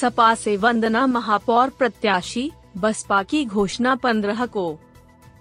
सपा से वंदना महापौर प्रत्याशी, बसपा की घोषणा पंद्रह को।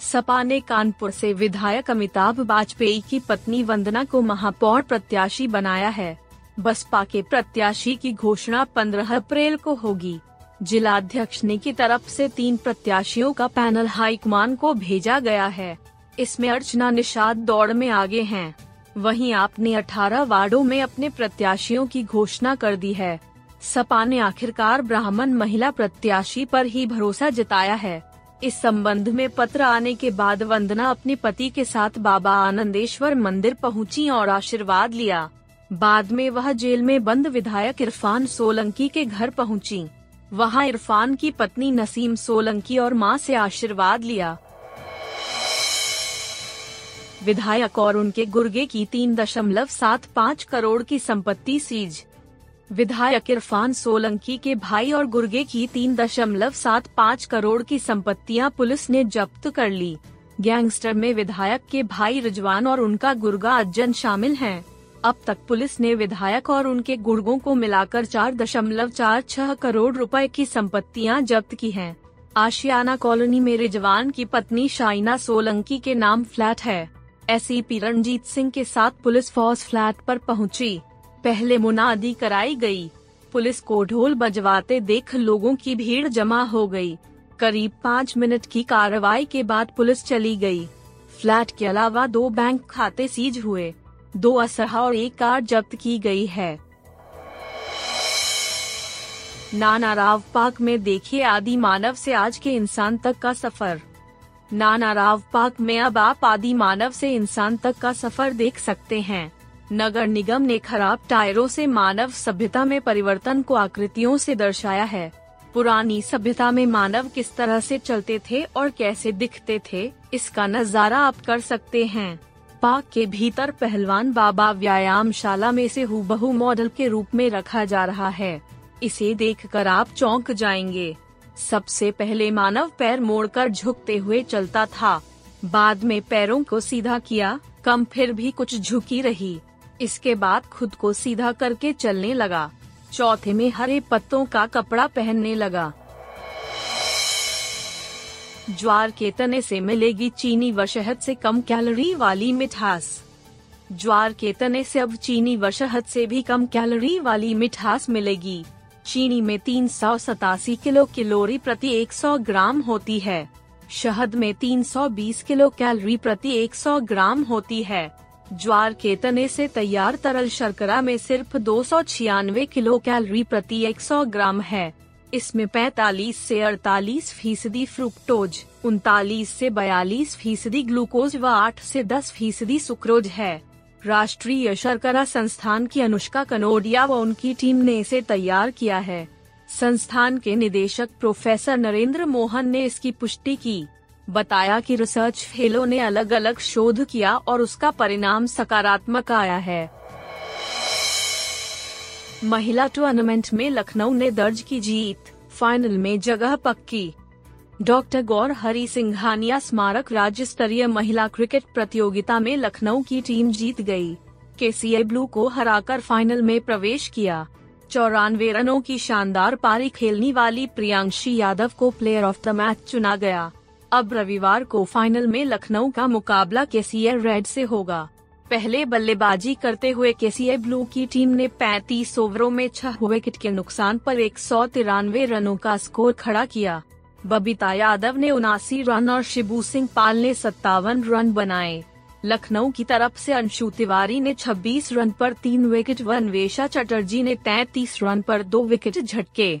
सपा ने कानपुर से विधायक अमिताभ वाजपेयी की पत्नी वंदना को महापौर प्रत्याशी बनाया है। बसपा के प्रत्याशी की घोषणा 15 अप्रैल को होगी। जिलाध्यक्ष ने की तरफ़ से तीन प्रत्याशियों का पैनल हाईकमान को भेजा गया है। इसमें अर्चना निषाद दौड़ में आगे हैं। वहीं आपने 18 वार्डों में अपने प्रत्याशियों की घोषणा कर दी है। सपा ने आखिरकार ब्राह्मण महिला प्रत्याशी पर ही भरोसा जताया है। इस संबंध में पत्र आने के बाद वंदना अपने पति के साथ बाबा आनंदेश्वर मंदिर पहुँची और आशीर्वाद लिया। बाद में वह जेल में बंद विधायक इरफान सोलंकी के घर पहुँची। वहाँ इरफान की पत्नी नसीम सोलंकी और माँ से आशीर्वाद लिया। विधायक और उनके गुर्गे की तीन दशमलव सात पाँच करोड़ की संपत्ति सीज। विधायक इरफान सोलंकी के भाई और गुर्गे की तीन दशमलव सात पाँच करोड़ की संपत्तियाँ पुलिस ने जब्त कर ली गैंगस्टर में विधायक के भाई रिजवान और उनका गुर्गा अज्जन शामिल हैं। अब तक पुलिस ने विधायक और उनके गुर्गों को मिलाकर चार दशमलव चार छह करोड़ रुपए की संपत्तियाँ जब्त की हैं। आशियाना कॉलोनी में रिजवान की पत्नी शाइना सोलंकी के नाम फ्लैट है एस रणजीत सिंह के साथ पुलिस फोर्स फ्लैट पर पहुँची। पहले मुनादी कराई गई। पुलिस को ढोल बजवाते देख लोगों की भीड़ जमा हो गई। करीब पाँच मिनट की कार्रवाई के बाद पुलिस चली गई। फ्लैट के अलावा दो बैंक खाते सीज हुए दो असहा और एक कार जब्त की गई है नाना राव पार्क में देखिए आदि मानव से आज के इंसान तक का सफ़र नाना राव पार्क में अब आप आदि मानव से इंसान तक का सफ़र देख सकते हैं नगर निगम ने खराब टायरों से मानव सभ्यता में परिवर्तन को आकृतियों से दर्शाया है। पुरानी सभ्यता में मानव किस तरह से चलते थे और कैसे दिखते थे, इसका नज़ारा आप कर सकते हैं। पार्क के भीतर पहलवान बाबा व्यायाम शाला में से हूबहू मॉडल के रूप में रखा जा रहा है। इसे देखकर आप चौंक जाएँगे। सबसे पहले मानव पैर मोड़कर झुकते हुए चलता था। बाद में पैरों को सीधा किया, कम फिर भी कुछ झुकी रही। इसके बाद खुद को सीधा करके चलने लगा। चौथे में हरे पत्तों का कपड़ा पहनने लगा। ज्वार के तने से मिलेगी चीनी व शहद से कम कैलोरी वाली मिठास। ज्वार के तने से अब चीनी व शहद से भी कम कैलोरी वाली मिठास मिलेगी। चीनी में तीन सौ सतासी किलो कैलोरी प्रति 100 ग्राम होती है। शहद में 320 किलो कैलोरी प्रति 100 ग्राम होती है। ज्वार के तने से तैयार तरल शर्करा में सिर्फ़ दो सौ छियानवे किलो कैलोरी प्रति 100 ग्राम है। इसमें 45 से 48 फ़ीसदी फ्रुक्टोज, उनतालीस से 42 फ़ीसदी ग्लूकोज व 8 से 10 फ़ीसदी सुक्रोज है। राष्ट्रीय शर्करा संस्थान की अनुष्का कनोडिया व उनकी टीम ने इसे तैयार किया है। संस्थान के निदेशक प्रोफेसर नरेंद्र मोहन ने इसकी पुष्टि की। बताया कि रिसर्च फेलो ने अलग अलग शोध किया और उसका परिणाम सकारात्मक आया है। महिला टूर्नामेंट में लखनऊ ने दर्ज की जीत फाइनल में जगह पक्की। डॉक्टर गौर हरी सिंघानिया स्मारक राज्य स्तरीय महिला क्रिकेट प्रतियोगिता में लखनऊ की टीम जीत गई। के ब्लू को हराकर फाइनल में प्रवेश किया। चौरानवे रनों की शानदार पारी खेलने वाली प्रियांशी यादव को प्लेयर ऑफ़ द मैच चुना गया। अब रविवार को फाइनल में लखनऊ का मुकाबला के रेड से होगा। पहले बल्लेबाजी करते हुए के ब्लू की टीम ने 35 ओवरों में छह विकेट के नुकसान पर एक सौ तिरानवे रनों का स्कोर खड़ा किया। बबीता यादव ने उनासी रन और शिबू सिंह पाल ने सत्तावन रन बनाए। लखनऊ की तरफ़ से अंशु तिवारी ने 26 रन पर तीन विकेट व अन्वेषा चटर्जी ने 33 रन पर दो विकेट झटके।